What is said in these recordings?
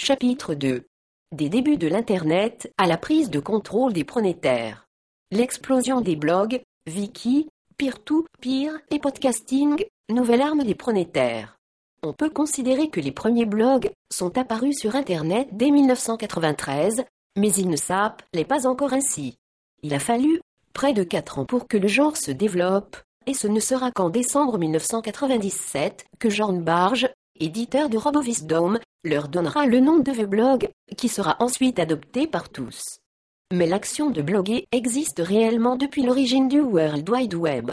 Chapitre 2 Des débuts de l'Internet à la prise de contrôle des pronétaires. L'explosion des blogs, wiki, peer-to-peer et podcasting, nouvelle arme des pronétaires. On peut considérer que les premiers blogs sont apparus sur Internet dès 1993, mais il ne s'appelait pas encore ainsi. Il a fallu près de 4 ans pour que le genre se développe, et ce ne sera qu'en décembre 1997 que Jean Barge, éditeur de RoboVisdom, leur donnera le nom de Vblog, qui sera ensuite adopté par tous. Mais l'action de bloguer existe réellement depuis l'origine du World Wide Web.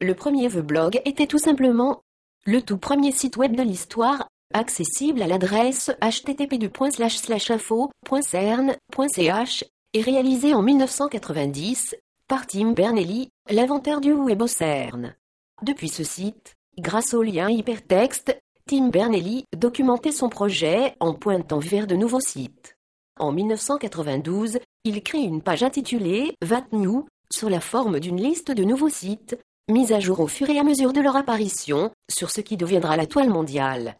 Le premier Vblog était tout simplement le tout premier site web de l'histoire, accessible à l'adresse http://info.cern.ch et réalisé en 1990 par Tim Bernelli, l'inventeur du web au CERN. Depuis ce site, grâce au lien hypertexte, Tim Bernelli documentait son projet en pointant vers de nouveaux sites. En 1992, il crée une page intitulée New sur la forme d'une liste de nouveaux sites, mis à jour au fur et à mesure de leur apparition, sur ce qui deviendra la toile mondiale.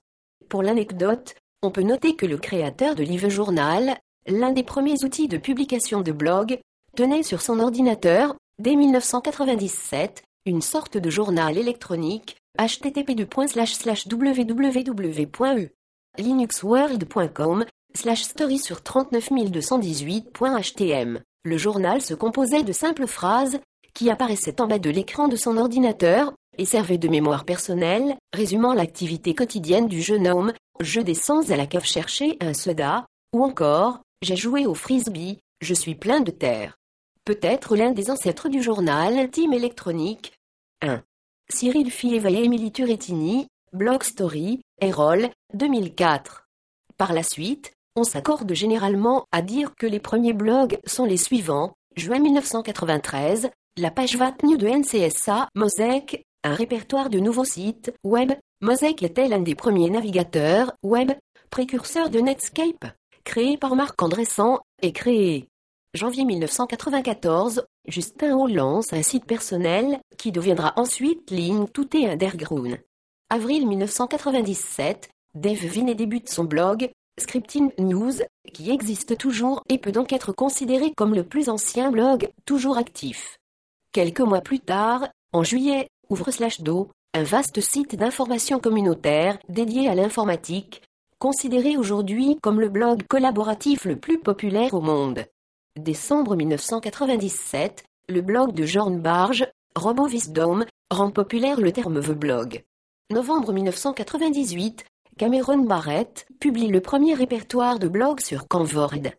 Pour l'anecdote, on peut noter que le créateur de Live Journal, l'un des premiers outils de publication de blog, tenait sur son ordinateur, dès 1997, une sorte de journal électronique http://www.e linuxworld.com slash story sur 39218.htm. Le journal se composait de simples phrases qui apparaissaient en bas de l'écran de son ordinateur et servaient de mémoire personnelle, résumant l'activité quotidienne du jeune homme, je descends à la cave chercher un soda, ou encore, j'ai joué au frisbee, je suis plein de terre. Peut-être l'un des ancêtres du journal intime électronique. 1. Cyril Fieva et Émilie Turettini, Blog Story, Erol, 2004. Par la suite, on s'accorde généralement à dire que les premiers blogs sont les suivants. Juin 1993, la page VatNew de NCSA, Mosaic, un répertoire de nouveaux sites web. Mosaic était l'un des premiers navigateurs web, précurseur de Netscape, créé par Marc Andressan, et créé janvier 1994, Justin Hall lance un site personnel, qui deviendra ensuite Ligne Tout et Underground. Avril 1997, Dave Vinet débute son blog, Scripting News, qui existe toujours et peut donc être considéré comme le plus ancien blog, toujours actif. Quelques mois plus tard, en juillet, ouvre Slash Do, un vaste site d'information communautaire dédié à l'informatique, considéré aujourd'hui comme le blog collaboratif le plus populaire au monde. Décembre 1997, le blog de Jean Barge, RoboVisdom, rend populaire le terme blog. Novembre 1998, Cameron Barrett publie le premier répertoire de blogs sur Canvord.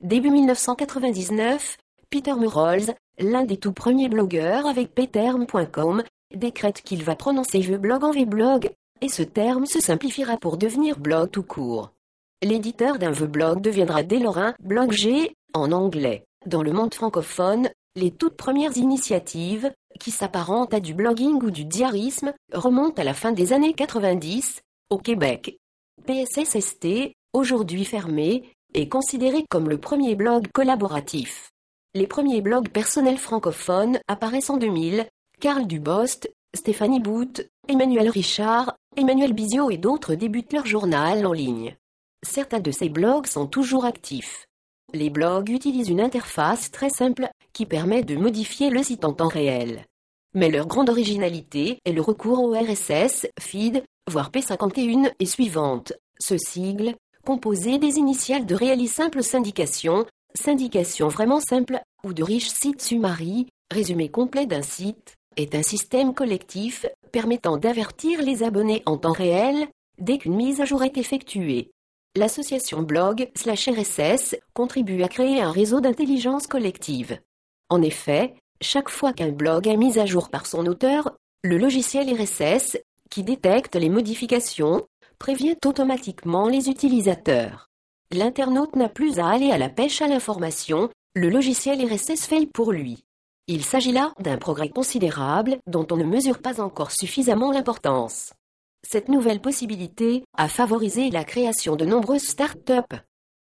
Début 1999, Peter Murrolls, l'un des tout premiers blogueurs avec pterm.com, décrète qu'il va prononcer blog en vblog, et ce terme se simplifiera pour devenir blog tout court. L'éditeur d'un blog deviendra dès lors un blog G, en anglais. Dans le monde francophone, les toutes premières initiatives, qui s'apparentent à du blogging ou du diarisme, remontent à la fin des années 90, au Québec. PSSST, aujourd'hui fermé, est considéré comme le premier blog collaboratif. Les premiers blogs personnels francophones apparaissent en 2000, Carl Dubost, Stéphanie Booth, Emmanuel Richard, Emmanuel Bizio et d'autres débutent leur journal en ligne. Certains de ces blogs sont toujours actifs. Les blogs utilisent une interface très simple qui permet de modifier le site en temps réel. Mais leur grande originalité est le recours au RSS, feed, voire P51 et suivante. Ce sigle, composé des initiales de réaliser simple syndication, syndication vraiment simple, ou de riches sites summary, résumé complet d'un site, est un système collectif permettant d'avertir les abonnés en temps réel dès qu'une mise à jour est effectuée. L'association blog slash RSS contribue à créer un réseau d'intelligence collective. En effet, chaque fois qu'un blog est mis à jour par son auteur, le logiciel RSS, qui détecte les modifications, prévient automatiquement les utilisateurs. L'internaute n'a plus à aller à la pêche à l'information, le logiciel RSS fait pour lui. Il s'agit là d'un progrès considérable dont on ne mesure pas encore suffisamment l'importance. Cette nouvelle possibilité a favorisé la création de nombreuses start-up.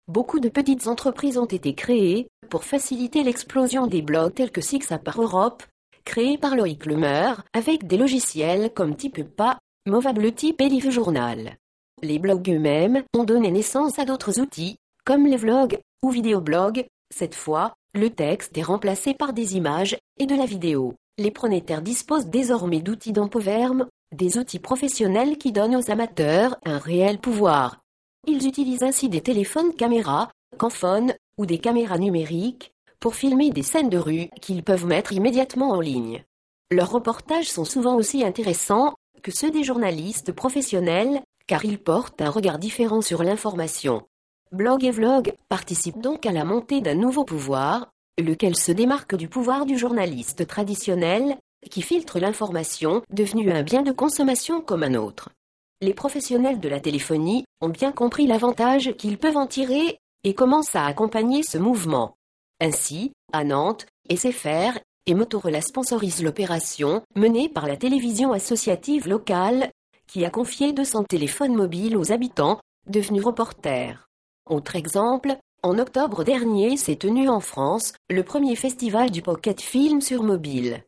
Beaucoup de petites entreprises ont été créées pour faciliter l'explosion des blogs tels que par Europe, créé par Loïc Lemer, avec des logiciels comme TypePa, Movable Type et Live Journal. les blogs eux-mêmes ont donné naissance à d'autres outils, comme les vlogs ou vidéoblogs. Cette fois, le texte est remplacé par des images et de la vidéo. Les pronétaires disposent désormais d'outils d'empoverme, des outils professionnels qui donnent aux amateurs un réel pouvoir. Ils utilisent ainsi des téléphones caméras, camphones ou des caméras numériques pour filmer des scènes de rue qu'ils peuvent mettre immédiatement en ligne. Leurs reportages sont souvent aussi intéressants que ceux des journalistes professionnels, car ils portent un regard différent sur l'information. Blog et vlog participent donc à la montée d'un nouveau pouvoir, lequel se démarque du pouvoir du journaliste traditionnel, qui filtre l'information, devenue un bien de consommation comme un autre. Les professionnels de la téléphonie ont bien compris l'avantage qu'ils peuvent en tirer et commencent à accompagner ce mouvement. Ainsi, à Nantes, SFR et Motorola sponsorisent l'opération menée par la télévision associative locale qui a confié 200 téléphones mobiles aux habitants devenus reporters. Autre exemple, en octobre dernier s'est tenu en France le premier festival du pocket film sur mobile.